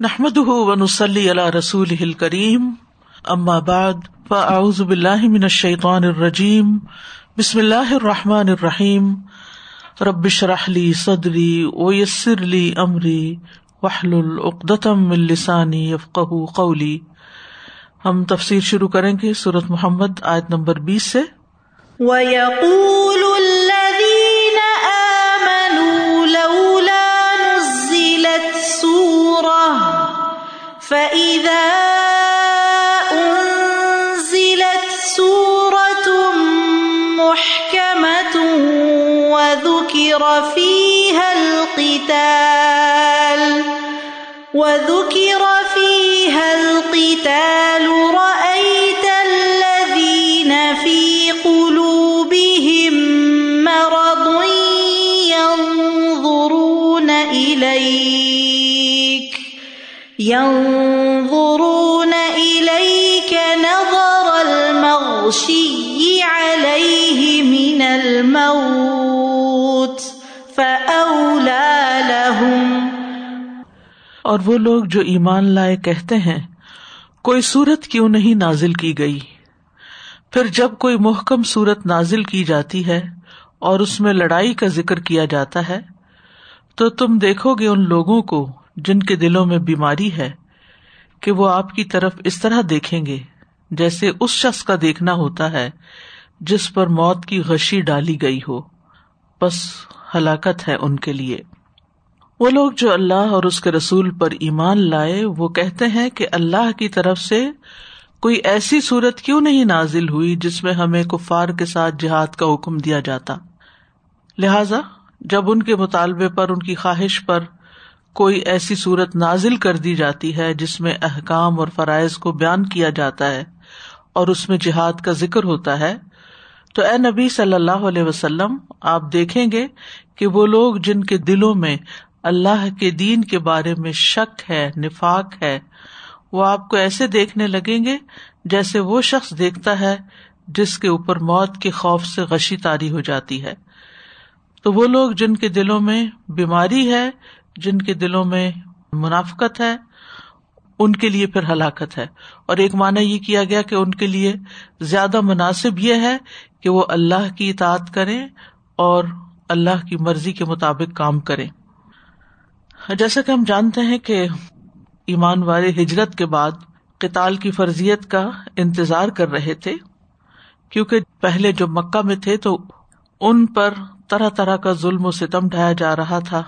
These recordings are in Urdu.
نحمد ونسلی علی رسول کریم اما بعد فاعوذ باللہ من الشیطان الرجیم بسم اللہ الرحمٰن الرحیم ربش رحلی صدری ویسر لی امری وحل العقدم السانی یفق قولی ہم تفسیر شروع کریں گے صورت محمد، آیت نمبر بیس سے۔ وَيَقُولُ فَإِذَا أُنزِلَتْ سُورَةٌ مُحْكَمَةٌ وَذُكِرَ فِيهَا الْقِتَالُ وَذُكِرَ فِيهَا الْقِتَالُ يَنظُرُونَ إِلَيْكَ نَظَرَ الْمَغْشِيِّ عَلَيْهِ مِنَ الْمَوْتِ فَأَوْلَىٰ لَهُمْ. اور وہ لوگ جو ایمان لائے کہتے ہیں، کوئی صورت کیوں نہیں نازل کی گئی؟ پھر جب کوئی محکم صورت نازل کی جاتی ہے اور اس میں لڑائی کا ذکر کیا جاتا ہے، تو تم دیکھو گے ان لوگوں کو جن کے دلوں میں بیماری ہے، کہ وہ آپ کی طرف اس طرح دیکھیں گے، جیسے اس شخص کا دیکھنا ہوتا ہے، جس پر موت کی غشی ڈالی گئی ہو۔ بس ہلاکت ہے ان کے لیے۔ وہ لوگ جو اللہ اور اس کے رسول پر ایمان لائے، وہ کہتے ہیں کہ اللہ کی طرف سے کوئی ایسی صورت کیوں نہیں نازل ہوئی جس میں ہمیں کفار کے ساتھ جہاد کا حکم دیا جاتا۔ لہذا، جب ان کے مطالبے پر، ان کی خواہش پر کوئی ایسی صورت نازل کر دی جاتی ہے جس میں احکام اور فرائض کو بیان کیا جاتا ہے اور اس میں جہاد کا ذکر ہوتا ہے، تو اے نبی صلی اللہ علیہ وسلم، آپ دیکھیں گے کہ وہ لوگ جن کے دلوں میں اللہ کے دین کے بارے میں شک ہے، نفاق ہے، وہ آپ کو ایسے دیکھنے لگیں گے جیسے وہ شخص دیکھتا ہے جس کے اوپر موت کے خوف سے غشی تاری ہو جاتی ہے۔ تو وہ لوگ جن کے دلوں میں بیماری ہے جن کے دلوں میں منافقت ہے، ان کے لیے پھر ہلاکت ہے۔ اور ایک معنی یہ کیا گیا کہ ان کے لیے زیادہ مناسب یہ ہے کہ وہ اللہ کی اطاعت کریں اور اللہ کی مرضی کے مطابق کام کریں۔ جیسا کہ ہم جانتے ہیں کہ ایمان والے ہجرت کے بعد قتال کی فرضیت کا انتظار کر رہے تھے، کیونکہ پہلے جو مکہ میں تھے تو ان پر طرح طرح کا ظلم و ستم ڈھایا جا رہا تھا۔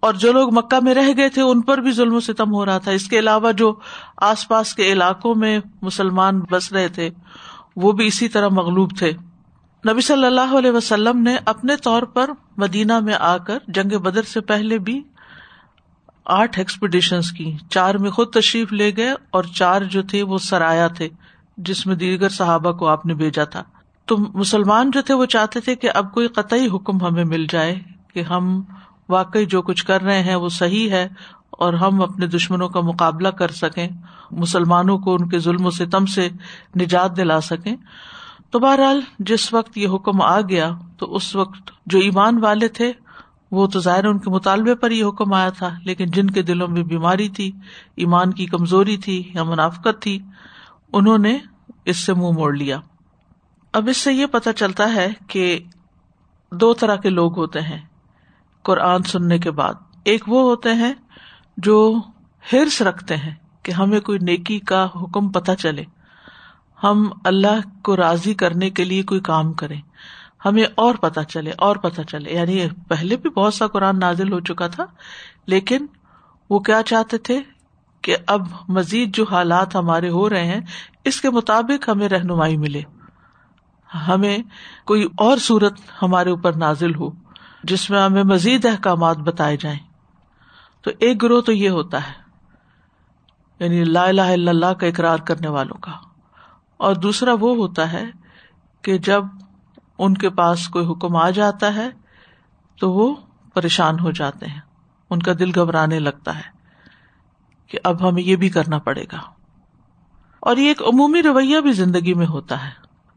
اور جو لوگ مکہ میں رہ گئے تھے ان پر بھی ظلم و ستم ہو رہا تھا۔ اس کے علاوہ جو آس پاس کے علاقوں میں مسلمان بس رہے تھے، وہ بھی اسی طرح مغلوب تھے۔ نبی صلی اللہ علیہ وسلم نے اپنے طور پر مدینہ میں آ کر جنگ بدر سے پہلے بھی آٹھ ایکسپیڈیشن کی۔ چار میں خود تشریف لے گئے اور چار جو تھے وہ سرایا تھے، جس میں دیگر صحابہ کو آپ نے بھیجا تھا۔ تو مسلمان جو تھے وہ چاہتے تھے کہ اب کوئی قطعی حکم ہمیں مل جائے کہ ہم واقعی جو کچھ کر رہے ہیں وہ صحیح ہے اور ہم اپنے دشمنوں کا مقابلہ کر سکیں، مسلمانوں کو ان کے ظلم و ستم سے نجات دلا سکیں۔ تو بہرحال جس وقت یہ حکم آ گیا، تو اس وقت جو ایمان والے تھے، وہ تو ظاہر ان کے مطالبے پر یہ حکم آیا تھا، لیکن جن کے دلوں میں بیماری تھی، ایمان کی کمزوری تھی یا منافقت تھی، انہوں نے اس سے منہ موڑ لیا۔ اب اس سے یہ پتا چلتا ہے کہ دو طرح کے لوگ ہوتے ہیں۔ قرآن سننے کے بعد۔ ایک وہ ہوتے ہیں جو ہرس رکھتے ہیں کہ ہمیں کوئی نیکی کا حکم پتہ چلے۔ ہم اللہ کو راضی کرنے کے لیے کوئی کام کریں۔ ہمیں اور پتا چلے، اور پتا چلے۔ یعنی پہلے بھی بہت سا قرآن نازل ہو چکا تھا، لیکن وہ کیا چاہتے تھے کہ اب مزید جو حالات ہمارے ہو رہے ہیں، اس کے مطابق ہمیں رہنمائی ملے۔ ہمیں کوئی اور صورت ہمارے اوپر نازل ہو۔ جس میں ہمیں مزید احکامات بتائے جائیں۔ تو ایک گروہ تو یہ ہوتا ہے یعنی لا الہ الا اللہ کا اقرار کرنے والوں کا۔ اور دوسرا وہ ہوتا ہے کہ جب ان کے پاس کوئی حکم آ جاتا ہے، تو وہ پریشان ہو جاتے ہیں۔ ان کا دل گھبرانے لگتا ہے کہ اب ہمیں یہ بھی کرنا پڑے گا۔ اور یہ ایک عمومی رویہ بھی زندگی میں ہوتا ہے۔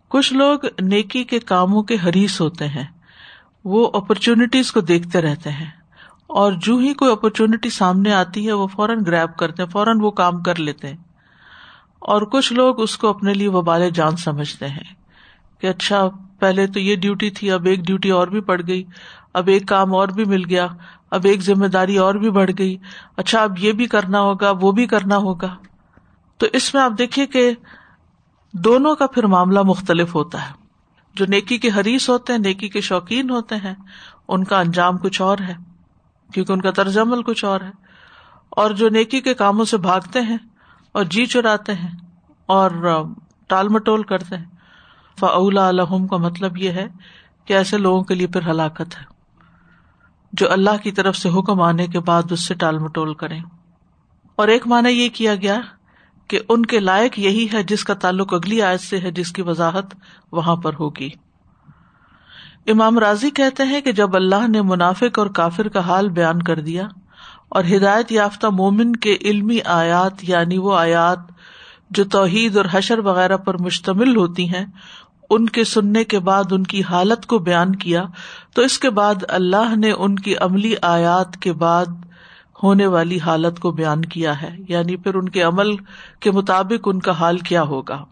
کچھ لوگ نیکی کے کاموں کے حریث ہوتے ہیں۔ وہ اپرچونیٹیز کو دیکھتے رہتے ہیں۔ اور جو ہی کوئی اپرچونٹی سامنے آتی ہے، وہ فوراً گریب کرتے ہیں، فوراً وہ کام کر لیتے ہیں۔ اور کچھ لوگ اس کو اپنے لیے وبال جان سمجھتے ہیں کہ اچھا پہلے تو یہ ڈیوٹی تھی، اب ایک ڈیوٹی اور بھی پڑ گئی، اب ایک کام اور بھی مل گیا، اب ایک ذمہ داری اور بھی بڑھ گئی۔ اچھا اب یہ بھی کرنا ہوگا، وہ بھی کرنا ہوگا۔ تو اس میں آپ دیکھیے کہ دونوں کا پھر معاملہ مختلف ہوتا ہے۔ جو نیکی کے حریث ہوتے ہیں، نیکی کے شوقین ہوتے ہیں، ان کا انجام کچھ اور ہے، کیونکہ ان کا طرز عمل کچھ اور ہے۔ اور جو نیکی کے کاموں سے بھاگتے ہیں اور جی چراتے ہیں اور ٹال مٹول کرتے ہیں فلا الحم کا مطلب یہ ہے کہ ایسے لوگوں کے لیے پھر ہلاکت ہے، جو اللہ کی طرف سے حکم آنے کے بعد اس سے ٹال مٹول کریں۔ اور ایک معنی یہ کیا گیا کہ ان کے لائق یہی ہے جس کا تعلق اگلی آیت سے ہے، جس کی وضاحت وہاں پر ہوگی۔ امام راضی کہتے ہیں کہ جب اللہ نے منافق اور کافر کا حال بیان کر دیا اور ہدایت یافتہ مومن کے علمی آیات یعنی وہ آیات جو توحید اور حشر وغیرہ پر مشتمل ہوتی ہیں، ان کے سننے کے بعد ان کی حالت کو بیان کیا، تو اس کے بعد اللہ نے ان کی عملی آیات کے بعد ہونے والی حالت کو بیان کیا ہے یعنی پھر ان کے عمل کے مطابق ان کا حال کیا ہوگا۔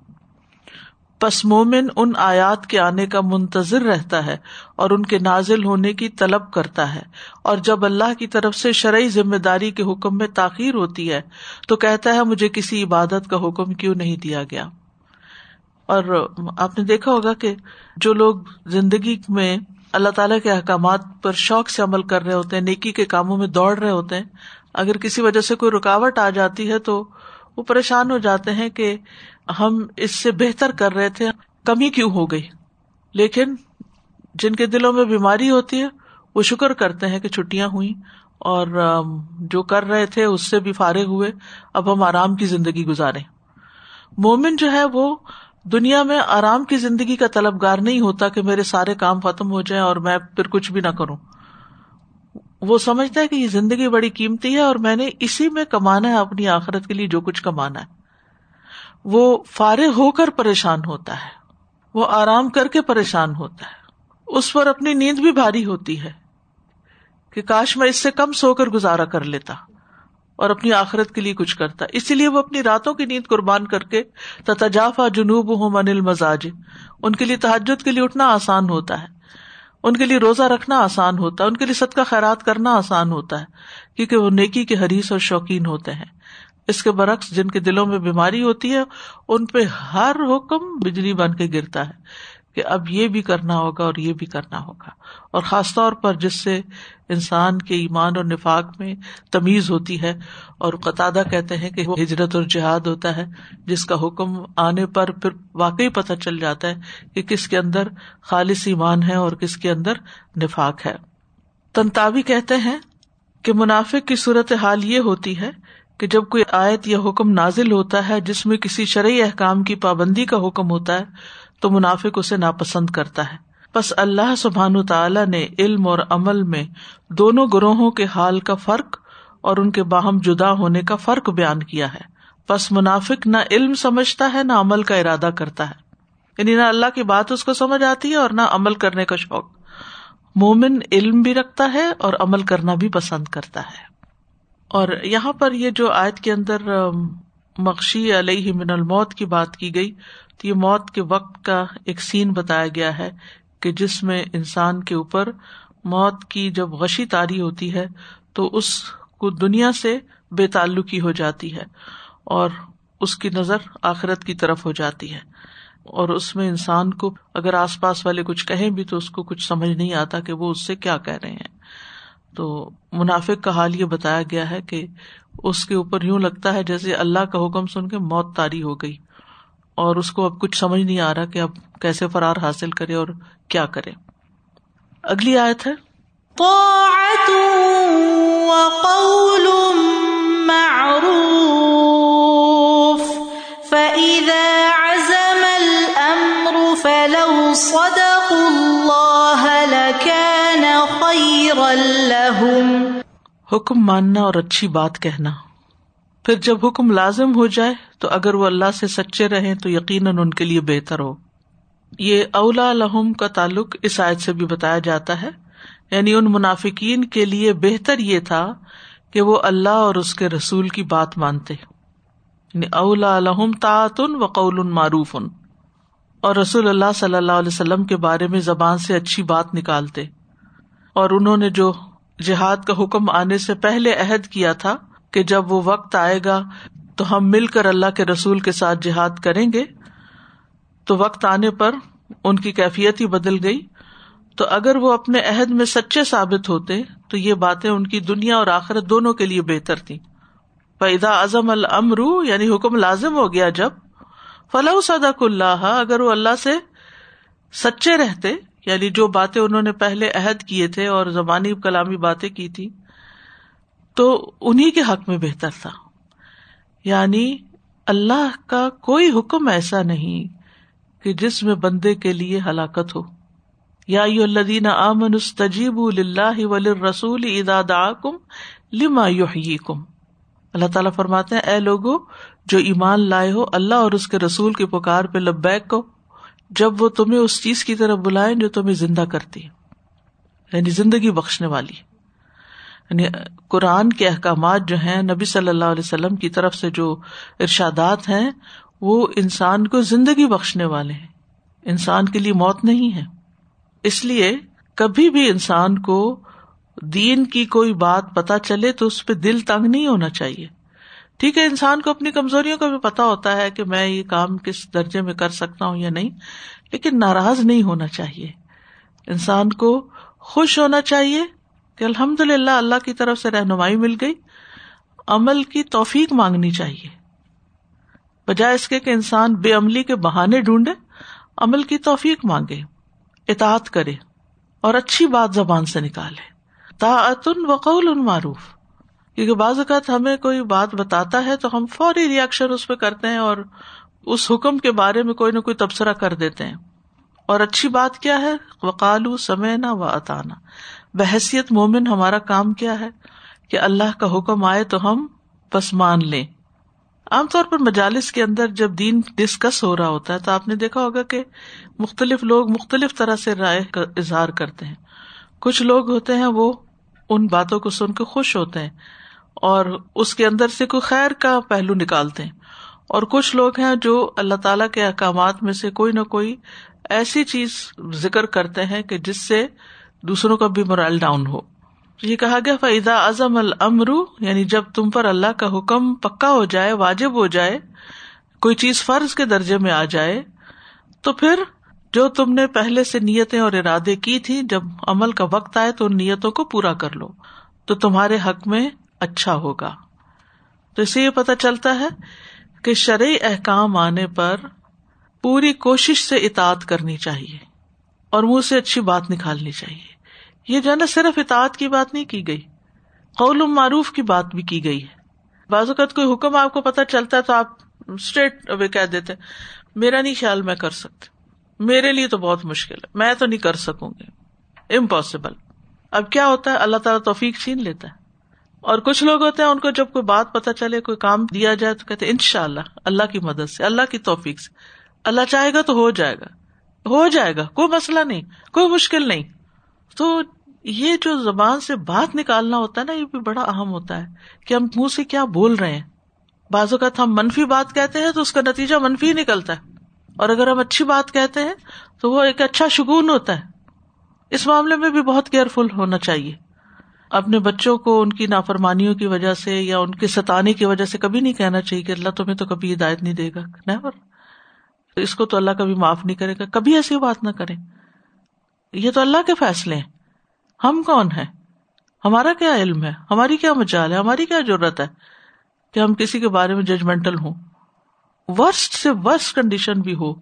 پس مومن ان آیات کے آنے کا منتظر رہتا ہے اور ان کے نازل ہونے کی طلب کرتا ہے۔ اور جب اللہ کی طرف سے شرعی ذمہ داری کے حکم میں تاخیر ہوتی ہے، تو کہتا ہے، مجھے کسی عبادت کا حکم کیوں نہیں دیا گیا؟ اور آپ نے دیکھا ہوگا کہ جو لوگ زندگی میں اللہ تعالیٰ کے احکامات پر شوق سے عمل کر رہے ہوتے ہیں، نیکی کے کاموں میں دوڑ رہے ہوتے ہیں۔ اگر کسی وجہ سے کوئی رکاوٹ آ جاتی ہے تو وہ پریشان ہو جاتے ہیں کہ ہم اس سے بہتر کر رہے تھے کمی کیوں ہو گئی۔ لیکن جن کے دلوں میں بیماری ہوتی ہے، وہ شکر کرتے ہیں کہ چھٹیاں ہوئی اور جو کر رہے تھے اس سے بھی فارغ ہوئے۔ اب ہم آرام کی زندگی گزارے مومن جو ہے وہ دنیا میں آرام کی زندگی کا طلبگار نہیں ہوتا کہ میرے سارے کام ختم ہو جائیں اور میں پھر کچھ بھی نہ کروں۔ وہ سمجھتا ہے کہ یہ زندگی بڑی قیمتی ہے اور میں نے اسی میں کمانا ہے، اپنی آخرت کے لیے جو کچھ کمانا ہے۔ وہ فارغ ہو کر پریشان ہوتا ہے۔ وہ آرام کر کے پریشان ہوتا ہے۔ اس پر اپنی نیند بھی بھاری ہوتی ہے کہ کاش میں اس سے کم سو کر گزارا کر لیتا۔ اور اپنی آخرت کے لیے کچھ کرتا اسی لیے وہ اپنی راتوں کی نیند قربان کر کے تجافا جنوب ہوں من المزاج۔ ان کے لیے تحجد کے لیے اٹھنا آسان ہوتا ہے۔ ان کے لیے روزہ رکھنا آسان ہوتا ہے۔ ان کے لیے صدقہ خیرات کرنا آسان ہوتا ہے۔ کیونکہ وہ نیکی کے حریث اور شوقین ہوتے ہیں۔ اس کے برعکس جن کے دلوں میں بیماری ہوتی ہے، ان پہ ہر حکم بجلی بن کے گرتا ہے۔ کہ اب یہ بھی کرنا ہوگا اور یہ بھی کرنا ہوگا۔ اور خاص طور پر جس سے انسان کے ایمان اور نفاق میں تمیز ہوتی ہے، اور قطع کہتے ہیں کہ وہ ہجرت اور جہاد ہوتا ہے، جس کا حکم آنے پر پھر واقعی پتہ چل جاتا ہے کہ کس کے اندر خالص ایمان ہے اور کس کے اندر نفاق ہے۔ تنتابی کہتے ہیں کہ منافق کی صورت حال یہ ہوتی ہے کہ جب کوئی آیت یا حکم نازل ہوتا ہے، جس میں کسی شرعی احکام کی پابندی کا حکم ہوتا ہے تو منافق اسے ناپسند کرتا ہے۔ بس اللہ سبحان تعالیٰ نے علم اور عمل میں دونوں گروہوں کے حال کا فرق اور ان کے باہم جدا ہونے کا فرق بیان کیا ہے۔ بس منافق نہ علم سمجھتا ہے، نہ عمل کا ارادہ کرتا ہے۔ یعنی نہ اللہ کی بات اس کو سمجھ آتی ہے اور نہ عمل کرنے کا شوق۔ مومن علم بھی رکھتا ہے اور عمل کرنا بھی پسند کرتا ہے۔ اور یہاں پر یہ جو آیت کے اندر مقشی علیہ من الموت کی بات کی گئی تو یہ موت کے وقت کا ایک سین بتایا گیا ہے کہ جس میں انسان کے اوپر موت کی جب غشی تاری ہوتی ہے تو اس کو دنیا سے بے تعلقی ہو جاتی ہے اور اس کی نظر آخرت کی طرف ہو جاتی ہے اور اس میں انسان کو اگر آس پاس والے کچھ کہیں بھی تو اس کو کچھ سمجھ نہیں آتا کہ وہ اس سے کیا کہہ رہے ہیں۔ تو منافق کا حال یہ بتایا گیا ہے کہ اس کے اوپر یوں لگتا ہے جیسے اللہ کا حکم سن کے موت تاری ہو گئی۔ اور اس کو اب کچھ سمجھ نہیں آ رہا کہ اب کیسے فرار حاصل کرے اور کیا کرے۔ اگلی آیت ہے۔ حکم ماننا اور اچھی بات کہنا۔ پھر جب حکم لازم ہو جائے تو اگر وہ اللہ سے سچے رہے تو یقیناً ان کے لیے بہتر ہو۔ یہ اولا لہم کا تعلق اس آیت سے بھی بتایا جاتا ہے۔ یعنی ان منافقین کے لیے بہتر یہ تھا کہ وہ اللہ اور اس کے رسول کی بات مانتے۔ یعنی اولا الحم تعتن و قول معروف ان اور رسول اللہ صلی اللہ علیہ وسلم کے بارے میں زبان سے اچھی بات نکالتے۔ اور انہوں نے جو جہاد کا حکم آنے سے پہلے عہد کیا تھا کہ جب وہ وقت آئے گا تو ہم مل کر اللہ کے رسول کے ساتھ جہاد کریں گے۔ تو وقت آنے پر ان کی کیفیت ہی بدل گئی۔ تو اگر وہ اپنے عہد میں سچے ثابت ہوتے تو یہ باتیں ان کی دنیا اور آخرت دونوں کے لیے بہتر تھی پیدا اعظم المرو یعنی حکم لازم ہو گیا جب فلاح صدق اللہ اگر وہ اللہ سے سچے رہتے یعنی جو باتیں انہوں نے پہلے عہد کیے تھے اور زبانی کلامی باتیں کی تھی تو انہیں کے حق میں بہتر تھا۔ یعنی اللہ کا کوئی حکم ایسا نہیں کہ جس میں بندے کے لیے ہلاکت ہو۔ یا الدین امن استجیب اللہ ول رسول ادا کم لما کم اللہ تعالیٰ فرماتے ہیں، اے لوگو، جو ایمان لائے ہو، اللہ اور اس کے رسول کی پکار پہ لبیک کو جب وہ تمہیں اس چیز کی طرف بلائیں جو تمہیں زندہ کرتی یعنی زندگی بخشنے والی۔ یعنی قرآن کے احکامات جو ہیں نبی صلی اللہ علیہ وسلم کی طرف سے جو ارشادات ہیں، وہ انسان کو زندگی بخشنے والے ہیں۔ انسان کے لیے موت نہیں ہے۔ اس لیے کبھی بھی انسان کو دین کی کوئی بات پتا چلے تو اس پہ دل تنگ نہیں ہونا چاہیے۔ ٹھیک ہے، انسان کو اپنی کمزوریوں کا بھی پتا ہوتا ہے کہ میں یہ کام کس درجے میں کر سکتا ہوں یا نہیں، لیکن ناراض نہیں ہونا چاہیے۔ انسان کو خوش ہونا چاہیے۔ کہ الحمد للہ اللہ کی طرف سے رہنمائی مل گئی، عمل کی توفیق مانگنی چاہیے۔ بجائے اس کے کہ انسان بے عملی کے بہانے ڈھونڈے، عمل کی توفیق مانگے، اطاعت کرے اور اچھی بات زبان سے نکالے۔ تاعتن وقول ان معروف۔ کیونکہ بعض اوقات ہمیں کوئی بات بتاتا ہے تو ہم فوری ریئیکشن اس پہ کرتے ہیں اور اس حکم کے بارے میں کوئی نہ کوئی تبصرہ کر دیتے ہیں۔ اور اچھی بات کیا ہے؟ وقالو سمینا و اطانا بحثیت مومن ہمارا کام کیا ہے کہ اللہ کا حکم آئے تو ہم بس مان لیں۔ عام طور پر مجالس کے اندر جب دین ڈسکس ہو رہا ہوتا ہے تو آپ نے دیکھا ہوگا کہ مختلف لوگ مختلف طرح سے رائے کا اظہار کرتے ہیں۔ کچھ لوگ ہوتے ہیں وہ ان باتوں کو سن کے خوش ہوتے ہیں اور اس کے اندر سے کوئی خیر کا پہلو نکالتے ہیں۔ اور کچھ لوگ ہیں جو اللہ تعالی کے احکامات میں سے کوئی نہ کوئی ایسی چیز ذکر کرتے ہیں کہ جس سے دوسروں کا بھی مرائل ڈاؤن ہو۔ یہ کہا گیا فیدا اعظم المرو یعنی جب تم پر اللہ کا حکم پکا ہو جائے، واجب ہو جائے، کوئی چیز فرض کے درجے میں آ جائے، تو پھر جو تم نے پہلے سے نیتیں اور ارادے کی تھی جب عمل کا وقت آئے تو ان نیتوں کو پورا کر لو، تو تمہارے حق میں اچھا ہوگا۔ تو اسے یہ پتا چلتا ہے کہ شرعی احکام آنے پر پوری کوشش سے اطاعت کرنی چاہیے اور منہ سے اچھی بات نکالنی چاہیے۔ یہ جو ہے نا صرف اطاعت کی بات نہیں کی گئی۔ قول معروف کی بات بھی کی گئی ہے۔ بعض اوقات کوئی حکم آپ کو پتا چلتا ہے تو آپ اسٹریٹ اوے کہہ دیتے میرا نہیں خیال میں کر سکتے۔ میرے لیے تو بہت مشکل ہے۔ میں تو نہیں کر سکوں گی۔ امپاسبل اب کیا ہوتا ہے؟ اللہ تعالیٰ توفیق چھین لیتا ہے۔ اور کچھ لوگ ہوتے ہیں، ان کو جب کوئی بات پتا چلے، کوئی کام دیا جائے تو کہتے ان شاء اللہ اللہ کی مدد سے، اللہ کی توفیق سے۔ اللہ چاہے گا تو ہو جائے گا۔ ہو جائے گا، کوئی مسئلہ نہیں، کوئی مشکل نہیں۔ تو یہ جو زبان سے بات نکالنا ہوتا ہے نا، یہ بھی بڑا اہم ہوتا ہے کہ ہم منہ سے کیا بول رہے ہیں۔ بعض اوقات ہم منفی بات کہتے ہیں تو اس کا نتیجہ منفی ہی نکلتا ہے۔ اور اگر ہم اچھی بات کہتے ہیں تو وہ ایک اچھا شگون ہوتا ہے۔ اس معاملے میں بھی بہت کیئرفل ہونا چاہیے۔ اپنے بچوں کو ان کی نافرمانیوں کی وجہ سے یا ان کے ستانے کی وجہ سے کبھی نہیں کہنا چاہیے کہ اللہ تمہیں تو کبھی ہدایت نہیں دے گا۔ نیور اس کو تو اللہ کبھی معاف نہیں کرے گا۔ کبھی ایسی بات نہ کرے یہ تو اللہ کے فیصلے ہیں۔ ہم کون ہیں؟ ہمارا کیا علم ہے؟ ہماری کیا مجال ہے؟ ہماری کیا ضرورت ہے کہ ہم کسی کے بارے میں ججمنٹل ہوں؟ ورسٹ سے ورسٹ کنڈیشن بھی ہو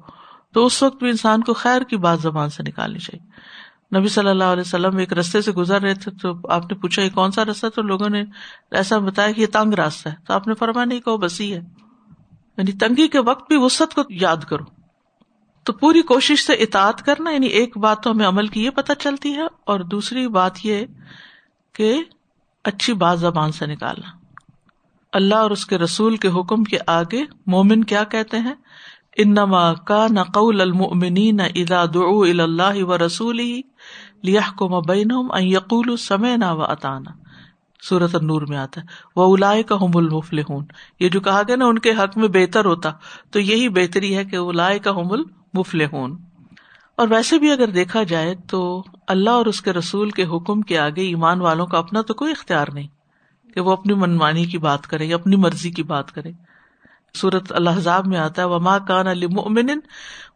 تو اس وقت بھی انسان کو خیر کی بات زبان سے نکالنی چاہیے۔ نبی صلی اللہ علیہ وسلم ایک رستے سے گزر رہے تھے تو آپ نے پوچھا، یہ کون سا رستہ تو لوگوں نے ایسا بتایا کہ یہ تنگ راستہ ہے۔ تو آپ نے فرما نہیں کہ وہ بسی ہے۔ یعنی تنگی کے وقت بھی وسط کو یاد کرو۔ تو پوری کوشش سے اطاعت کرنا یعنی ایک بات تو ہمیں عمل کی یہ پتہ چلتی ہے، اور دوسری بات یہ کہ اچھی بات زبان سے نکالنا۔ اللہ اور اس کے رسول کے حکم کے آگے مومن کیا کہتے ہیں؟ انما کا نقول المؤمنین اذا دعوا الى اللہ و رسول لیحکم بینہم ان یقولوا سمعنا و اطانا سورت النور میں آتا ہے۔ وہ اولائے کا ہم المفلحون۔ یہ جو کہا گیا نا، ان کے حق میں بہتر ہوتا۔ تو یہی بہتری ہے کہ اولائے کا ہم المفلحون اور ویسے بھی اگر دیکھا جائے تو اللہ اور اس کے رسول کے حکم کے آگے ایمان والوں کا اپنا تو کوئی اختیار نہیں کہ وہ اپنی منمانی کی بات کرے یا اپنی مرضی کی بات کرے۔ سورت اللہ میں آتا ہے، وما کان علی ممن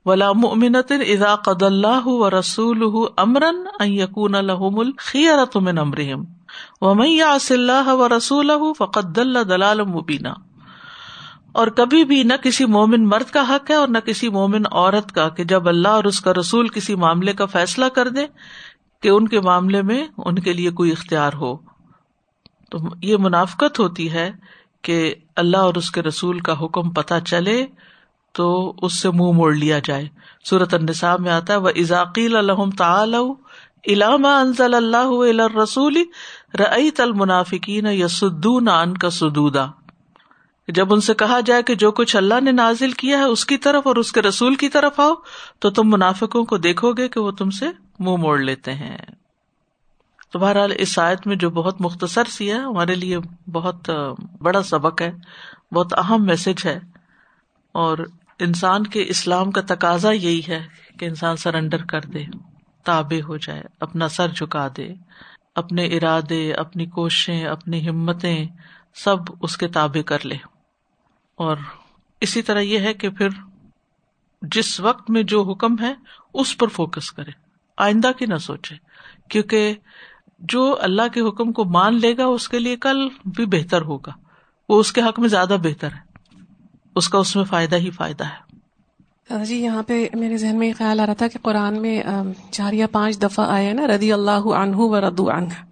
ولا مؤمنۃ اذا قد اللہ و رسول امرن یقون الحم الخیرت من امرہم ومن یعص اللہ و رسول فقد دلال مبینہ اور کبھی بھی نہ کسی مومن مرد کا حق ہے اور نہ کسی مومن عورت کا کہ جب اللہ اور اس کا رسول کسی معاملے کا فیصلہ کر دے کہ ان کے معاملے میں ان کے لیے کوئی اختیار ہو۔ تو یہ منافقت ہوتی ہے کہ اللہ اور اس کے رسول کا حکم پتہ چلے تو اس سے منہ موڑ لیا جائے۔ سورت النساء میں آتا ہے وہ ازاقیل الحم تعال علامہ انزل اللہ رسول رعی تل منافقین یسدون ان کا سدودا۔ جب ان سے کہا جائے کہ جو کچھ اللہ نے نازل کیا ہے اس کی طرف اور اس کے رسول کی طرف آؤ، تو تم منافقوں کو دیکھو گے کہ وہ تم سے منہ مو موڑ لیتے ہیں۔ تو بہرحال اس آیت میں جو بہت مختصر سی ہے، ہمارے لیے بہت بڑا سبق ہے، بہت اہم میسج ہے۔ اور انسان کے اسلام کا تقاضا یہی ہے کہ انسان سرنڈر کر دے تابے ہو جائے، اپنا سر جھکا دے، اپنے ارادے، اپنی کوششیں، اپنی ہمتیں سب اس کے تابے کر لے۔ اور اسی طرح یہ ہے کہ پھر جس وقت میں جو حکم ہے اس پر فوکس کرے، آئندہ کی نہ سوچے، کیونکہ جو اللہ کے حکم کو مان لے گا، اس کے لیے کل بھی بہتر ہوگا۔ وہ اس کے حق میں زیادہ بہتر ہے۔ اس کا اس میں فائدہ ہی فائدہ ہے۔ جی یہاں پہ میرے ذہن میں یہ خیال آ رہا تھا کہ قرآن میں چار یا پانچ دفعہ آئے نا ردی اللہ عنہ و ردو عنہ۔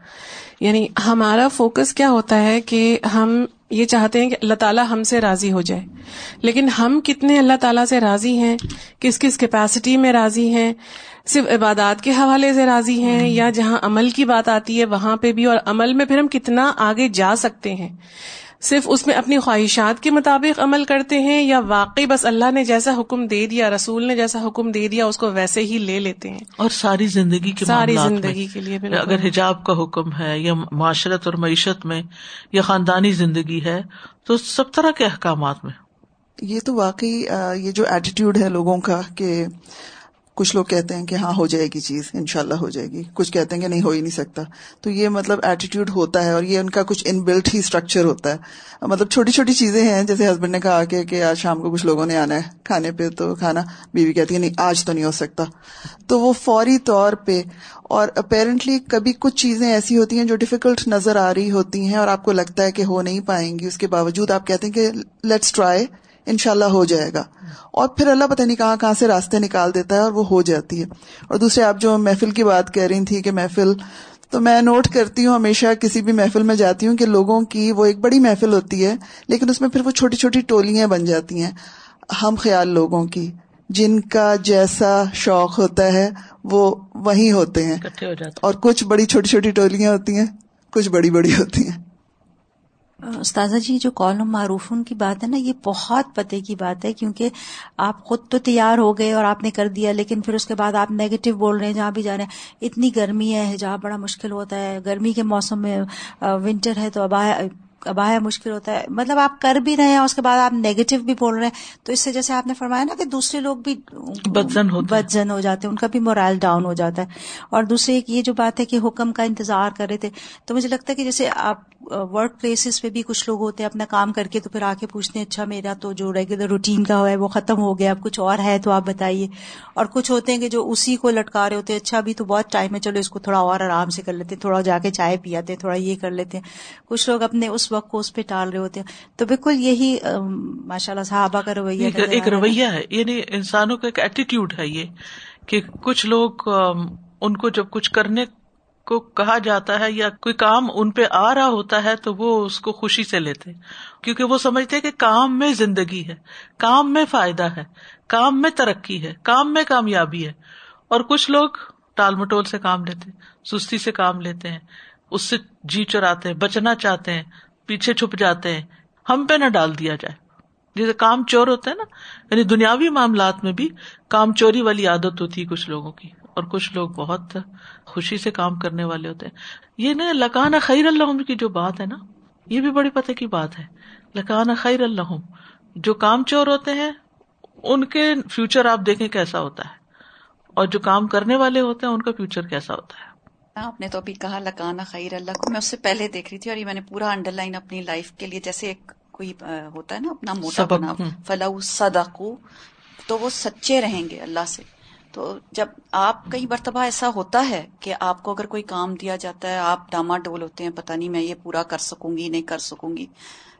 یعنی ہمارا فوکس کیا ہوتا ہے کہ ہم یہ چاہتے ہیں کہ اللہ تعالیٰ ہم سے راضی ہو جائے۔ لیکن ہم کتنے اللہ تعالیٰ سے راضی ہیں؟ کس کس کیپیسٹی میں راضی ہیں؟ صرف عبادات کے حوالے سے راضی ہیں یا جہاں عمل کی بات آتی ہے وہاں پہ بھی؟ اور عمل میں پھر ہم کتنا آگے جا سکتے ہیں؟ صرف اس میں اپنی خواہشات کے مطابق عمل کرتے ہیں یا واقعی بس اللہ نے جیسا حکم دے دیا رسول نے جیسا حکم دے دیا اس کو ویسے ہی لے لیتے ہیں۔ اور ساری زندگی کے ساری زندگی کے لیے اگر حجاب کا حکم ہے یا معاشرت اور معیشت میں یا خاندانی زندگی ہے تو سب طرح کے احکامات میں۔ یہ تو واقعی یہ جو ایٹیٹیوڈ ہے لوگوں کا کہ کچھ لوگ کہتے ہیں کہ ہاں ہو جائے گی چیز ان شاء اللہ ہو جائے گی۔ کچھ کہتے ہیں کہ نہیں، ہو ہی نہیں سکتا۔ تو یہ مطلب ایٹیٹیوڈ ہوتا ہے اور یہ ان کا کچھ ان بلٹ ہی اسٹرکچر ہوتا ہے۔ مطلب چھوٹی چھوٹی چیزیں ہیں، جیسے ہسبینڈ نے کہا کہ کہ آج شام کو کچھ لوگوں نے آنا ہے کھانے پہ تو کھانا۔ بیوی کہتی ہے نہیں، آج تو نہیں ہو سکتا۔ تو وہ فوری طور پہ اور اپیرنٹلی کبھی کچھ چیزیں ایسی ہوتی ہیں جو ڈفیکلٹ نظر آ رہی ہوتی ہیں اور آپ کو لگتا ہے کہ ہو نہیں پائیں گی۔ اس کے باوجود آپ کہتے ہیں کہ لیٹس ٹرائی ان شاء اللہ ہو جائے گا۔ اور پھر اللہ پتہ نہیں کہاں کہاں سے راستے نکال دیتا ہے اور وہ ہو جاتی ہے۔ اور دوسرے آپ جو محفل کی بات کہہ رہی تھی کہ محفل تو میں نوٹ کرتی ہوں ہمیشہ کسی بھی محفل میں جاتی ہوں کہ لوگوں کی وہ ایک بڑی محفل ہوتی ہے لیکن اس میں پھر وہ چھوٹی چھوٹی ٹولیاں بن جاتی ہیں۔ ہم خیال لوگوں کی جن کا جیسا شوق ہوتا ہے وہ وہی ہوتے ہیں۔ اور کچھ بڑی چھوٹی چھوٹی ٹولیاں ہوتی ہیں کچھ بڑی بڑی ہوتی ہیں۔ استاذہ جی جو کالم معروفن کی بات ہے نا یہ بہت پتے کی بات ہے کیونکہ آپ خود تو تیار ہو گئے اور آپ نے کر دیا لیکن پھر اس کے بعد آپ نیگیٹو بول رہے ہیں جہاں بھی جا رہے ہیں اتنی گرمی ہے جہاں بڑا مشکل ہوتا ہے گرمی کے موسم میں ونٹر ہے تو اب ابایا مشکل ہوتا ہے۔ مطلب آپ کر بھی رہے ہیں اس کے بعد آپ نیگیٹو بھی بول رہے ہیں۔ تو اس سے جیسے آپ نے فرمایا نا کہ دوسرے لوگ بھی بدزن بدزن ہو جاتے ہیں ان کا بھی مورائل ڈاؤن ہو جاتا ہے۔ اور دوسری ایک یہ جو بات ہے کہ حکم کا انتظار کر رہے تھے تو مجھے لگتا ہے کہ جیسے آپ ورک پلیسز پہ بھی کچھ لوگ ہوتے ہیں اپنا کام کر کے تو پھر آ کے پوچھتے ہیں اچھا میرا تو جو ریگولر روٹین کا ہوا ہے وہ ختم ہو گیا اب کچھ اور ہے تو آپ بتائیے۔ اور کچھ ہوتے ہیں کہ جو اسی کو لٹکا رہے ہوتے ہیں اچھا ابھی تو بہت ٹائم ہے چلو اس کو تھوڑا اور آرام سے کر لیتے تھوڑا جا کے چائے پیاتے تھوڑا یہ کر لیتے ہیں۔ کچھ لوگ اپنے اس وقت کو اس پہ ٹال رہے ہوتے ہیں۔ تو بالکل یہی ماشاء اللہ صحابہ کا رویہ ایک رویہ ہے یعنی انسانوں کا ایک ایٹیٹیوڈ ہے یہ کہ کچھ لوگ ان کو جب کچھ کرنے کو کہا جاتا ہے یا کوئی کام ان پہ آ رہا ہوتا ہے تو وہ اس کو خوشی سے لیتے کیونکہ وہ سمجھتے کہ کام میں زندگی ہے، کام میں فائدہ ہے، کام میں ترقی ہے، کام میں کامیابی ہے۔ اور کچھ لوگ ٹال مٹول سے کام لیتے سستی سے کام لیتے ہیں، اس سے جی چراتے ہیں، بچنا چاہتے ہیں، پیچھے چھپ جاتے ہیں۔ ہم پہ نہ ڈال دیا جائے۔ جیسے کام چور ہوتے ہیں نا یعنی دنیاوی معاملات میں بھی کام چوری والی عادت ہوتی ہے کچھ لوگوں کی۔ اور کچھ لوگ بہت خوشی سے کام کرنے والے ہوتے ہیں۔ یہ نا لکانا خیر اللہ کی جو بات ہے نا یہ بھی بڑی پتہ کی بات ہے۔ لکانا خیر اللہ جو کام چور ہوتے ہیں ان کے فیوچر آپ دیکھیں کیسا ہوتا ہے۔ اور جو کام کرنے والے ہوتے ہیں ان کا فیوچر کیسا ہوتا ہے۔ آپ نے تو ابھی کہا لکانا خیر اللہ کو میں اس سے پہلے دیکھ رہی تھی اور یہ میں نے پورا انڈر لائن اپنی لائف کے لیے جیسے ایک کوئی ہوتا ہے نا اپنا موٹا بنا فلاح صدقو تو وہ سچے رہیں گے اللہ سے۔ تو جب آپ کئی مرتبہ ایسا ہوتا ہے کہ آپ کو اگر کوئی کام دیا جاتا ہے، آپ ڈاما ڈول ہوتے ہیں، پتہ نہیں میں یہ پورا کر سکوں گی، نہیں کر سکوں گی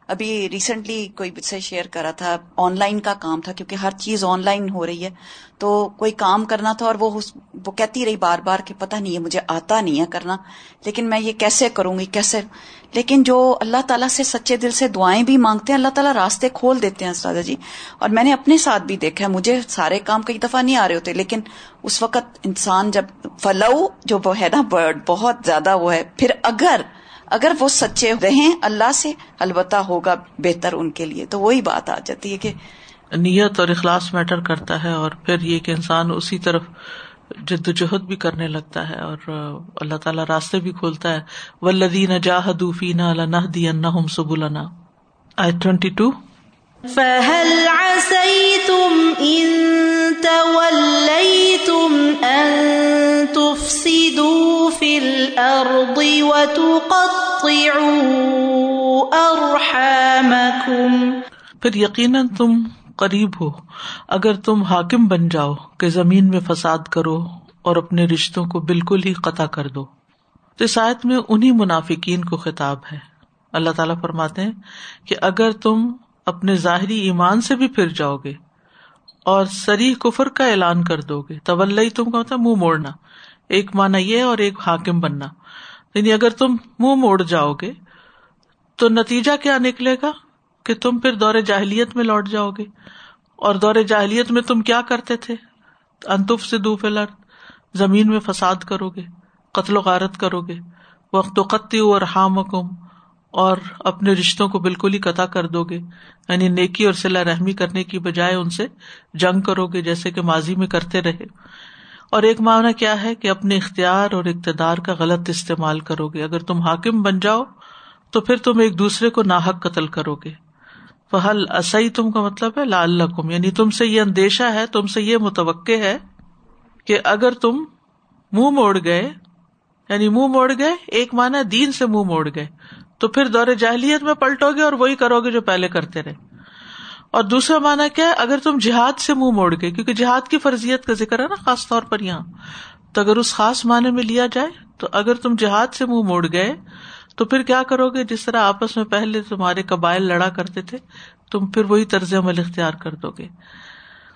ابھی ریسنٹلی کوئی سے شیئر کرا تھا آن لائن کا کام تھا، کیونکہ ہر چیز آن لائن ہو رہی ہے۔ تو کوئی کام کرنا تھا اور وہ وہ کہتی رہی بار بار کہ پتہ نہیں ہے مجھے آتا نہیں ہے کرنا۔ لیکن میں یہ کیسے کروں گی، کیسے؟ لیکن جو اللہ تعالیٰ سے سچے دل سے دعائیں بھی مانگتے ہیں، اللہ تعالیٰ راستے کھول دیتے ہیں استاد جی۔ اور میں نے اپنے ساتھ بھی دیکھا ہے، مجھے سارے کام کئی دفعہ نہیں آ رہے ہوتے، لیکن اس وقت انسان جب فلو جو وہ ہے نا برڈ بہت زیادہ وہ ہے۔ پھر اگر اگر وہ سچے رہیں اللہ سے البتہ ہوگا بہتر ان کے لیے۔ تو وہی بات آ جاتی ہے کہ نیت اور اخلاص میٹر کرتا ہے اور پھر یہ کہ انسان اسی طرف جد و جہد بھی کرنے لگتا ہے اور اللہ تعالیٰ راستے بھی کھولتا ہے۔ ولدین جاہدوفین اللہ دی سب النا آئی ٹوینٹی ٹو۔ فهل عسيتم إن توليتم أن تفسدوا؟ الأرض وتقطعوا أرحامكم. پھر یقیناً تم قریب ہو۔ اگر تم حاکم بن جاؤ کہ زمین میں فساد کرو اور اپنے رشتوں کو بالکل ہی قطع کر دو۔ تو اس آیت میں انہیں منافقین کو خطاب ہے۔ اللہ تعالیٰ فرماتے ہیں کہ اگر تم اپنے ظاہری ایمان سے بھی پھر جاؤ گے اور سری کفر کا اعلان کر دو گے طول تم کا ہوتا ہے منہ موڑنا۔ ایک مانا یہ اور ایک حاکم بننا۔ یعنی اگر تم منہ موڑ جاؤ گے، تو نتیجہ کیا نکلے گا؟ کہ تم پھر دور جاہلیت میں لوٹ جاؤ گے۔ اور دور جاہلیت میں تم کیا کرتے تھے؟ انتف سے دو فلر، زمین میں فساد کرو گے، قتل و غارت کرو گے۔ وقت و قطع اور حام اور اپنے رشتوں کو بالکل ہی قطع کر دو گے۔ یعنی نیکی اور صلاح رحمی کرنے کی بجائے ان سے جنگ کرو گے، جیسے کہ ماضی میں کرتے رہے۔ اور ایک معنی کیا ہے کہ اپنے اختیار اور اقتدار کا غلط استعمال کرو گے۔ اگر تم حاکم بن جاؤ، تو پھر تم ایک دوسرے کو ناحک قتل کرو گے۔ فہل اصئی تم کا مطلب ہے لال یعنی تم سے یہ اندیشہ ہے، تم سے یہ متوقع ہے کہ اگر تم منہ موڑ گئے یعنی منہ موڑ گئے، ایک مانا دین سے منہ موڑ گئے، تو پھر دور جاہلیت میں پلٹو گے اور وہی کرو گے جو پہلے کرتے رہے۔ اور دوسرا مانا کیا ہے؟ اگر تم جہاد سے منہ موڑ گئے، کیونکہ جہاد کی فرضیت کا ذکر ہے نا، خاص طور پر یہاں۔ تو اگر اس خاص معنی میں لیا جائے، تو اگر تم جہاد سے منہ موڑ گئے، تو پھر کیا کرو گے؟ جس طرح آپس میں پہلے تمہارے قبائل لڑا کرتے تھے، تم پھر وہی طرز عمل اختیار کر دو گے۔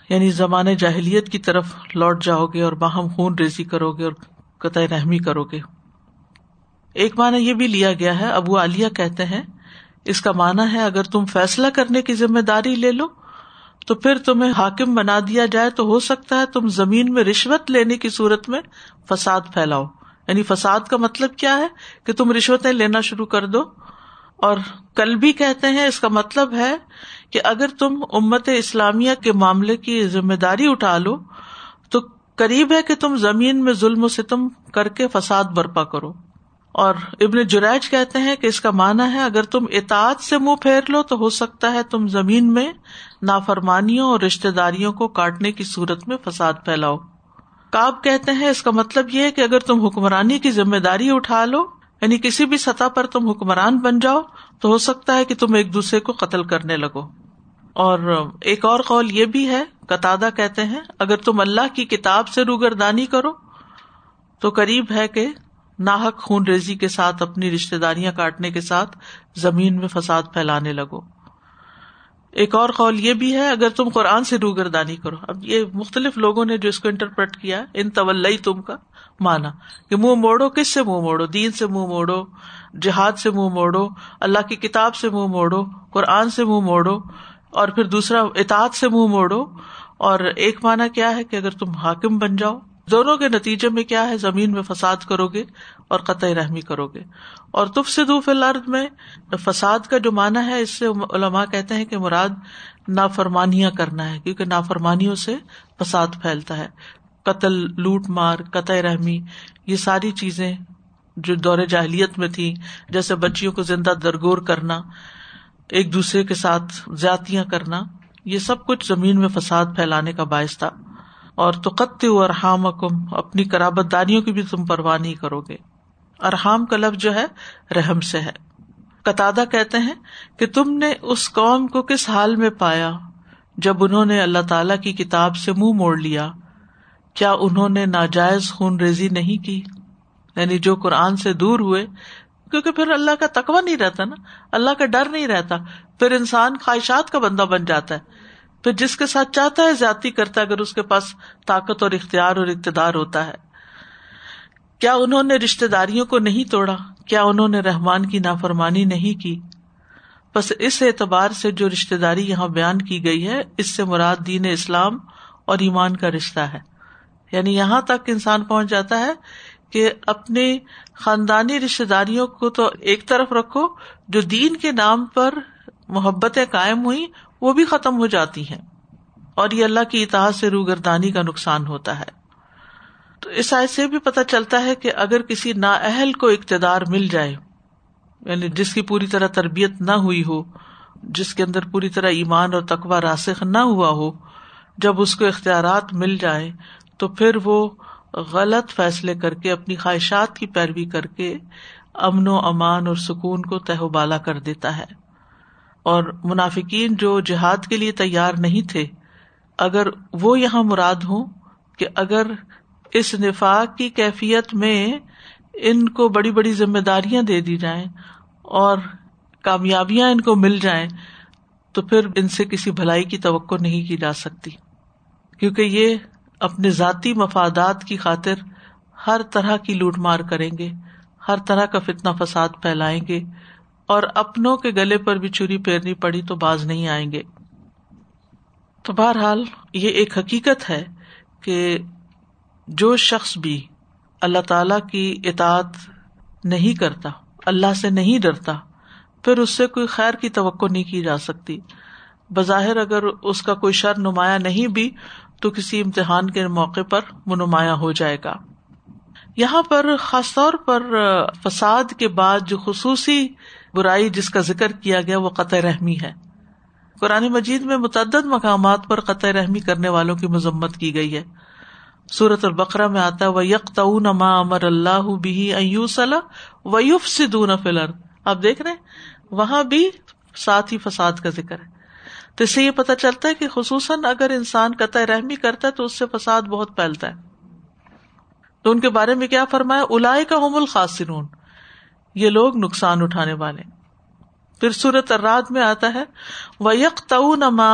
یعنی زمانے جاہلیت کی طرف لوٹ جاؤ گے اور باہم خون ریزی کرو گے اور قطع رحمی کرو گے۔ ایک معنی یہ بھی لیا گیا ہے، ابو عالیہ کہتے ہیں اس کا مانا ہے اگر تم فیصلہ کرنے کی ذمہ داری لے لو، تو پھر تمہیں حاکم بنا دیا جائے تو ہو سکتا ہے تم زمین میں رشوت لینے کی صورت میں فساد پھیلاؤ۔ یعنی فساد کا مطلب کیا ہے؟ کہ تم رشوتیں لینا شروع کر دو۔ اور کل بھی کہتے ہیں، اس کا مطلب ہے کہ اگر تم امت اسلامیہ کے معاملے کی ذمہ داری اٹھا لو، تو قریب ہے کہ تم زمین میں ظلم و ستم کر کے فساد برپا کرو۔ اور ابن جریج کہتے ہیں کہ اس کا مانا ہے اگر تم اطاعت سے منہ پھیر لو تو ہو سکتا ہے تم زمین میں نافرمانیوں اور رشتے داریوں کو کاٹنے کی صورت میں فساد پھیلاؤ۔ کاب کہتے ہیں اس کا مطلب یہ ہے کہ اگر تم حکمرانی کی ذمہ داری اٹھا لو یعنی کسی بھی سطح پر تم حکمران بن جاؤ، تو ہو سکتا ہے کہ تم ایک دوسرے کو قتل کرنے لگو۔ اور ایک اور قول یہ بھی ہے قطع کہتے ہیں، اگر تم اللہ کی کتاب سے روگردانی کرو تو قریب ہے کہ ناحک خون ریزی کے ساتھ اپنی رشتے داریاں کاٹنے کے ساتھ زمین میں فساد پھیلانے لگو۔ ایک اور قول یہ بھی ہے، اگر تم قرآن سے روگردانی کرو۔ اب یہ مختلف لوگوں نے جو اس کو انٹرپریٹ کیا ان طول تم کا مانا کہ منہ موڑو، کس سے منہ موڑو؟ دین سے منہ موڑو، جہاد سے منہ موڑو، اللہ کی کتاب سے منہ موڑو، قرآن سے منہ موڑو، اور پھر دوسرا اطاعت سے منہ موڑو۔ اور ایک مانا کیا ہے کہ اگر تم حاکم بن جاؤ دونوں کے نتیجے میں کیا ہے؟ زمین میں فساد کرو گے اور قطع رحمی کرو گے۔ اور تف سے دو الارض میں فساد کا جو مانا ہے، اس سے علماء کہتے ہیں کہ مراد نافرمانیاں کرنا ہے، کیونکہ نافرمانیوں سے فساد پھیلتا ہے۔ قتل، لوٹ مار قطع رحمی، یہ ساری چیزیں جو دور جاہلیت میں تھی جیسے بچیوں کو زندہ درگور کرنا، ایک دوسرے کے ساتھ زیاتیاں کرنا، یہ سب کچھ زمین میں فساد پھیلانے کا باعث تھا۔ اور تو قط ارحام کم اپنی کرابت داریوں کی بھی تم پرواہ نہیں کرو گے۔ ارحام کا لفظ جو ہے، رحم سے ہے۔ قطع کہتے ہیں کہ تم نے اس قوم کو کس حال میں پایا جب انہوں نے اللہ تعالی کی کتاب سے منہ موڑ لیا؟ کیا انہوں نے ناجائز خون ریزی نہیں کی؟ یعنی جو قرآن سے دور ہوئے، کیونکہ پھر اللہ کا تقوی نہیں رہتا نا، اللہ کا ڈر نہیں رہتا۔ پھر انسان خواہشات کا بندہ بن جاتا ہے۔ پھر جس کے ساتھ چاہتا ہے زیادتی کرتا ہے، اگر اس کے پاس طاقت اور اختیار اور اقتدار ہوتا ہے۔ کیا انہوں نے رشتے داریوں کو نہیں توڑا؟ کیا انہوں نے رحمان کی نافرمانی نہیں کی؟ بس اس اعتبار سے جو رشتے داری یہاں بیان کی گئی ہے، اس سے مراد دین اسلام اور ایمان کا رشتہ ہے۔ یعنی یہاں تک انسان پہنچ جاتا ہے کہ اپنی خاندانی رشتے داریوں کو تو ایک طرف رکھو، جو دین کے نام پر محبتیں قائم ہوئی، وہ بھی ختم ہو جاتی ہیں۔ اور یہ اللہ کی اتحاد سے روگردانی کا نقصان ہوتا ہے۔ تو اس آئے سے بھی پتہ چلتا ہے کہ اگر کسی نا اہل کو اقتدار مل جائے یعنی جس کی پوری طرح تربیت نہ ہوئی ہو، جس کے اندر پوری طرح ایمان اور تقوا راسخ نہ ہوا ہو، جب اس کو اختیارات مل جائے، تو پھر وہ غلط فیصلے کر کے، اپنی خواہشات کی پیروی کر کے امن و امان اور سکون کو تہ بالا کر دیتا ہے۔ اور منافقین جو جہاد کے لیے تیار نہیں تھے، اگر وہ یہاں مراد ہوں کہ اگر اس نفاق کی کیفیت میں ان کو بڑی بڑی ذمہ داریاں دے دی جائیں اور کامیابیاں ان کو مل جائیں، تو پھر ان سے کسی بھلائی کی توقع نہیں کی جا سکتی۔ کیونکہ یہ اپنے ذاتی مفادات کی خاطر ہر طرح کی لوٹ مار کریں گے، ہر طرح کا فتنا فساد پھیلائیں گے۔ اور اپنوں کے گلے پر بھی چوری پھیرنی پڑی تو باز نہیں آئیں گے۔ تو بہرحال یہ ایک حقیقت ہے کہ جو شخص بھی اللہ تعالی کی اطاعت نہیں کرتا، اللہ سے نہیں ڈرتا، پھر اس سے کوئی خیر کی توقع نہیں کی جا سکتی۔ بظاہر اگر اس کا کوئی شر نمایاں نہیں بھی، تو کسی امتحان کے موقع پر وہ نمایاں ہو جائے گا۔ یہاں پر خاص طور پر فساد کے بعد جو خصوصی برائی جس کا ذکر کیا گیا وہ قطع رحمی ہے۔ قرآن مجید میں متعدد مقامات پر قطع رحمی کرنے والوں کی مذمت کی گئی ہے۔ سورت البقرا میں آتا ہے یک ما امر اللہ بھی ویوف سدون فلر آپ دیکھ رہے وہاں بھی ساتھ ہی فساد کا ذکر ہے۔ تو اس سے یہ پتا چلتا ہے کہ خصوصاً اگر انسان قطع رحمی کرتا ہے تو اس سے فساد بہت پھیلتا ہے۔ تو ان کے بارے میں کیا فرمایا؟ الا کا ہوم الخاصرون یہ لوگ نقصان اٹھانے والے پھر سورت اراد میں آتا ہے وہ یک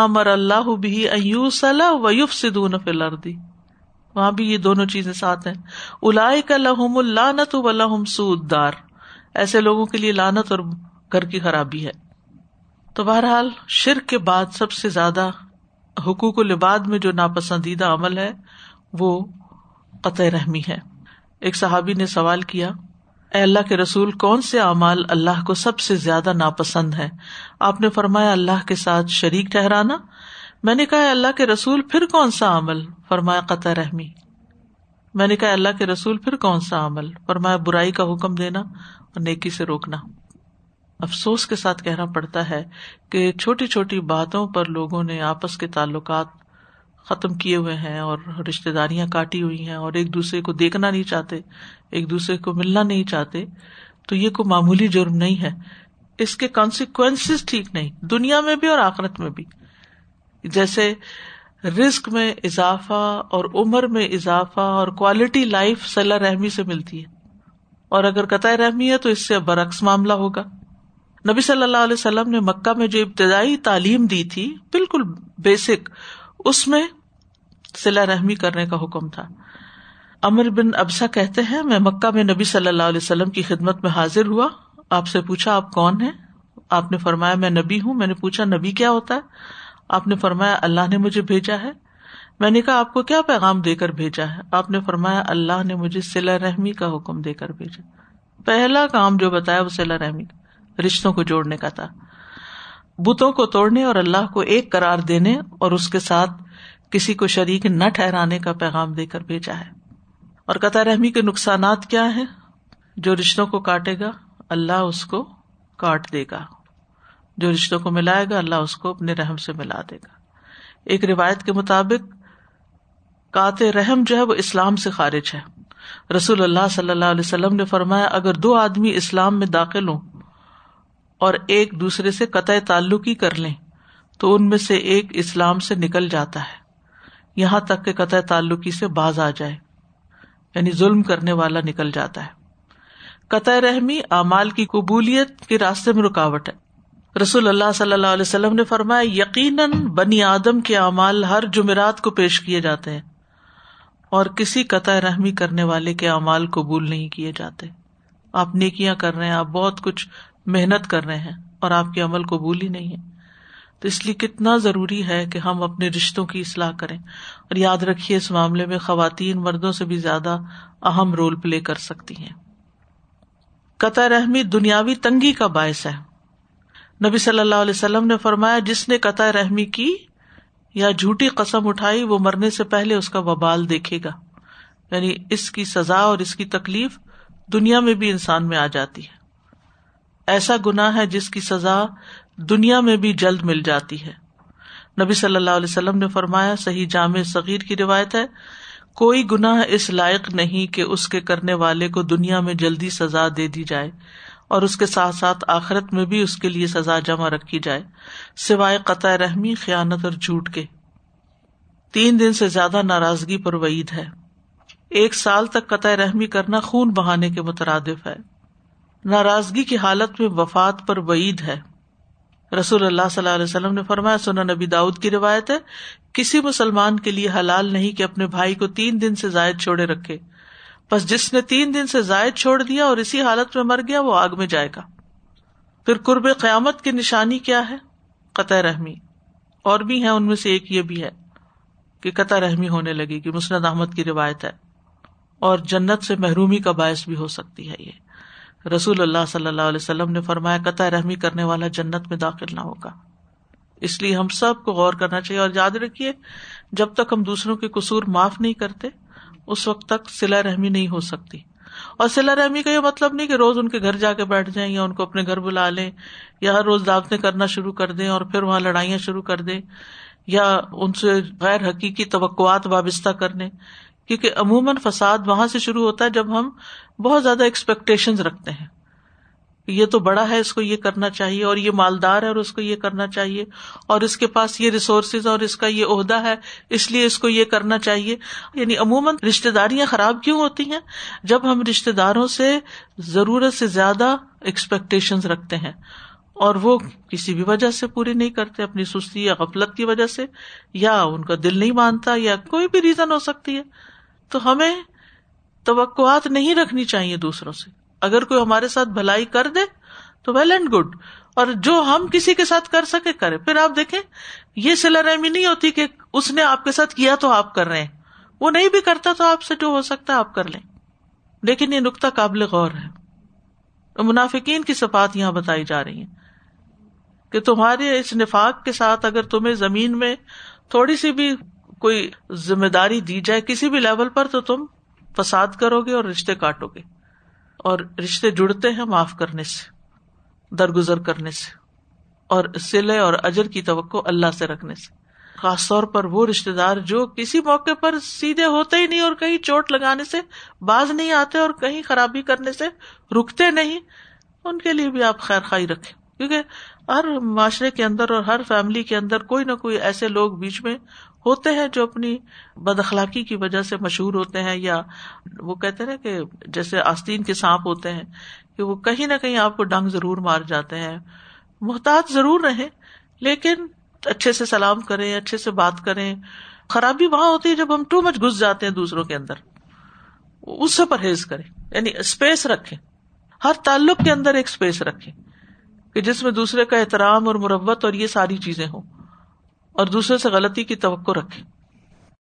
مر اللہ بھی ویوف سدون فلردی وہاں بھی یہ دونوں چیزیں ساتھ ہیں۔ الا کا لہم اللہ و لہم سود دار ایسے لوگوں کے لیے لانت اور گھر کی خرابی ہے۔ تو بہرحال، شرک کے بعد سب سے زیادہ حقوق و لباد میں جو ناپسندیدہ عمل ہے، وہ قطع رحمی ہے۔ ایک صحابی نے سوال کیا اے اللہ کے رسول، کون سے اعمال اللہ کو سب سے زیادہ ناپسند ہے آپ نے فرمایا، اللہ کے ساتھ شریک ٹھہرانا۔ میں نے کہا اللہ کے رسول، پھر کون سا عمل؟ فرمایا، قطع رحمی۔ میں نے کہا اللہ کے رسول، پھر کون سا عمل؟ فرمایا، برائی کا حکم دینا اور نیکی سے روکنا۔ افسوس کے ساتھ کہنا پڑتا ہے کہ چھوٹی چھوٹی باتوں پر لوگوں نے آپس کے تعلقات ختم کیے ہوئے ہیں اور رشتے داریاں کاٹی ہوئی ہیں اور ایک دوسرے کو دیکھنا نہیں چاہتے۔ ایک دوسرے کو ملنا نہیں چاہتے، تو یہ کوئی معمولی جرم نہیں ہے۔ اس کے کانسیکوینس ٹھیک نہیں، دنیا میں بھی اور آخرت میں بھی۔ جیسے رسک میں اضافہ اور عمر میں اضافہ اور کوالٹی لائف صلاح رحمی سے ملتی ہے۔ اور اگر قطع رحمی ہے تو اس سے برعکس معاملہ ہوگا۔ نبی صلی اللہ علیہ وسلم نے مکہ میں جو ابتدائی تعلیم دی تھی، بالکل بیسک اس میں صلاح رحمی کرنے کا حکم تھا۔ امر بن ابسا کہتے ہیں، میں مکہ میں نبی صلی اللہ علیہ وسلم کی خدمت میں حاضر ہوا۔ آپ سے پوچھا، آپ کون ہیں؟ آپ نے فرمایا، میں نبی ہوں۔ میں نے پوچھا، نبی کیا ہوتا ہے؟ آپ نے فرمایا، اللہ نے مجھے بھیجا ہے۔ میں نے کہا، آپ کو کیا پیغام دے کر بھیجا ہے؟ آپ نے فرمایا، اللہ نے مجھے سلا رحمی کا حکم دے کر بھیجا۔ پہلا کام جو بتایا، وہ سلا رحمی، رشتوں کو جوڑنے کا تھا۔ بتوں کو توڑنے اور اللہ کو ایک قرار دینے اور اس کے ساتھ کسی کو شریک نہ ٹھہرانے کا پیغام دے کر بھیجا ہے۔ اور قطع رحمی کے نقصانات کیا ہے جو رشتوں کو کاٹے گا، اللہ اس کو کاٹ دے گا۔ جو رشتوں کو ملائے گا، اللہ اس کو اپنے رحم سے ملا دے گا۔ ایک روایت کے مطابق، کات رحم جو ہے، وہ اسلام سے خارج ہے۔ رسول اللہ صلی اللہ علیہ وسلم نے فرمایا، اگر دو آدمی اسلام میں داخل ہوں اور ایک دوسرے سے قطع تعلق ہی کر لیں، تو ان میں سے ایک اسلام سے نکل جاتا ہے۔ یہاں تک کہ قطع تعلقی سے باز آ جائے۔ یعنی ظلم کرنے والا نکل جاتا ہے۔ قطع رحمی اعمال کی قبولیت کے راستے میں رکاوٹ ہے۔ رسول اللہ صلی اللہ علیہ وسلم نے فرمایا، یقیناً بنی آدم کے اعمال ہر جمعرات کو پیش کیے جاتے ہیں اور کسی قطع رحمی کرنے والے کے اعمال قبول نہیں کیے جاتے۔ آپ نیکیاں کر رہے ہیں، آپ بہت کچھ محنت کر رہے ہیں اور آپ کے عمل قبول ہی نہیں ہے تو اس لیے کتنا ضروری ہے کہ ہم اپنے رشتوں کی اصلاح کریں اور یاد رکھیے اس معاملے میں خواتین مردوں سے بھی زیادہ اہم رول پلے کر سکتی ہیں۔ قطع رحمی دنیاوی تنگی کا باعث ہے۔ نبی صلی اللہ علیہ وسلم نے فرمایا، جس نے قطع رحمی کی یا جھوٹی قسم اٹھائی، وہ مرنے سے پہلے اس کا وبال دیکھے گا۔ یعنی اس کی سزا اور اس کی تکلیف دنیا میں بھی انسان میں آ جاتی ہے۔ ایسا گنا ہے جس کی سزا دنیا میں بھی جلد مل جاتی ہے۔ نبی صلی اللہ علیہ وسلم نے فرمایا، صحیح جامع صغیر کی روایت ہے، کوئی گناہ اس لائق نہیں کہ اس کے کرنے والے کو دنیا میں جلدی سزا دے دی جائے اور اس کے ساتھ ساتھ آخرت میں بھی اس کے لیے سزا جمع رکھی جائے، سوائے قطع رحمی، خیانت اور جھوٹ کے۔ تین دن سے زیادہ ناراضگی پر وعید ہے۔ ایک سال تک قطع رحمی کرنا خون بہانے کے مترادف ہے۔ ناراضگی کی حالت میں وفات پر وعید ہے۔ رسول اللہ صلی اللہ علیہ وسلم نے فرمایا سنا نبی داود کی روایت ہے، کسی مسلمان کے لیے حلال نہیں کہ اپنے بھائی کو تین دن سے زائد چھوڑے رکھے۔ بس جس نے تین دن سے زائد چھوڑ دیا اور اسی حالت میں مر گیا، وہ آگ میں جائے گا۔ پھر قرب قیامت کی نشانی کیا ہے؟ قطع رحمی۔ اور بھی ہے ان میں سے ایک یہ بھی ہے کہ قطع رحمی ہونے لگے گی۔ مسند احمد کی روایت ہے۔ اور جنت سے محرومی کا باعث بھی ہو سکتی ہے یہ۔ رسول اللہ صلی اللہ علیہ وسلم نے فرمایا، قطع رحمی کرنے والا جنت میں داخل نہ ہوگا۔ اس لیے ہم سب کو غور کرنا چاہیے اور یاد رکھیے، جب تک ہم دوسروں کے قصور معاف نہیں کرتے، اس وقت تک سلا رحمی نہیں ہو سکتی۔ اور سلا رحمی کا یہ مطلب نہیں کہ روز ان کے گھر جا کے بیٹھ جائیں یا ان کو اپنے گھر بلا لیں، یا ہر روز دعوتیں کرنا شروع کر دیں اور پھر وہاں لڑائیاں شروع کر دیں، یا ان سے غیر حقیقی توقعات وابستہ کرنے کیونکہ عموماً فساد وہاں سے شروع ہوتا ہے جب ہم بہت زیادہ ایکسپیکٹیشن رکھتے ہیں۔ یہ تو بڑا ہے، اس کو یہ کرنا چاہیے اور یہ مالدار ہے اور اس کو یہ کرنا چاہیے اور اس کے پاس یہ ریسورسز اور اس کا یہ عہدہ ہے، اس لیے اس کو یہ کرنا چاہیے۔ یعنی عموماً رشتے داریاں خراب کیوں ہوتی ہیں؟ جب ہم رشتے داروں سے ضرورت سے زیادہ ایکسپیکٹیشن رکھتے ہیں۔ اور وہ کسی بھی وجہ سے پوری نہیں کرتے، اپنی سستی یا غفلت کی وجہ سے، یا ان کا دل نہیں مانتا، یا کوئی بھی ریزن ہو سکتی ہے۔ تو ہمیں توقعات نہیں رکھنی چاہیے دوسروں سے۔ اگر کوئی ہمارے ساتھ بھلائی کر دے، تو ویل اینڈ گڈ اور جو ہم کسی کے ساتھ کر سکے، کرے۔ پھر آپ دیکھیں، یہ سلا رحمی نہیں ہوتی کہ اس نے آپ کے ساتھ کیا تو آپ کر رہے ہیں۔ وہ نہیں بھی کرتا تو آپ سے جو ہو سکتا ہے آپ کر لیں۔ لیکن یہ نقطہ قابل غور ہے۔ منافقین کی سفات یہاں بتائی جا رہی ہیں۔ کہ تمہارے اس نفاق کے ساتھ اگر تمہیں زمین میں تھوڑی سی بھی کوئی ذمہ داری دی جائے کسی بھی لیول پر، تو تم فساد کرو گے اور رشتے کاٹو گے۔ اور رشتے جڑتے ہیں معاف کرنے سے، درگزر کرنے سے، اور سلے اور اجر کی توقع اللہ سے رکھنے سے۔ خاص طور پر وہ رشتے دار جو کسی موقع پر سیدھے ہوتے ہی نہیں اور کہیں چوٹ لگانے سے باز نہیں آتے اور کہیں خرابی کرنے سے رکتے نہیں، ان کے لیے بھی آپ خیر خائی رکھیں۔ کیونکہ ہر معاشرے کے اندر اور ہر فیملی کے اندر کوئی نہ کوئی ایسے لوگ بیچ میں ہوتے ہیں جو اپنی بد اخلاقی کی وجہ سے مشہور ہوتے ہیں یا وہ کہتے ہیں کہ جیسے آستین کے سانپ ہوتے ہیں کہ وہ کہیں نہ کہیں آپ کو ڈنگ ضرور مار جاتے ہیں۔ محتاط ضرور رہے لیکن اچھے سے سلام کریں، اچھے سے بات کریں۔ خرابی وہاں ہوتی ہے جب ہم ٹو مچ گھس جاتے ہیں دوسروں کے اندر۔ اس سے پرہیز کریں یعنی اسپیس رکھے ہر تعلق کے اندر ایک اسپیس رکھے کہ جس میں دوسرے کا احترام اور مربت اور یہ ساری چیزیں ہوں اور دوسرے سے غلطی کی توقع رکھے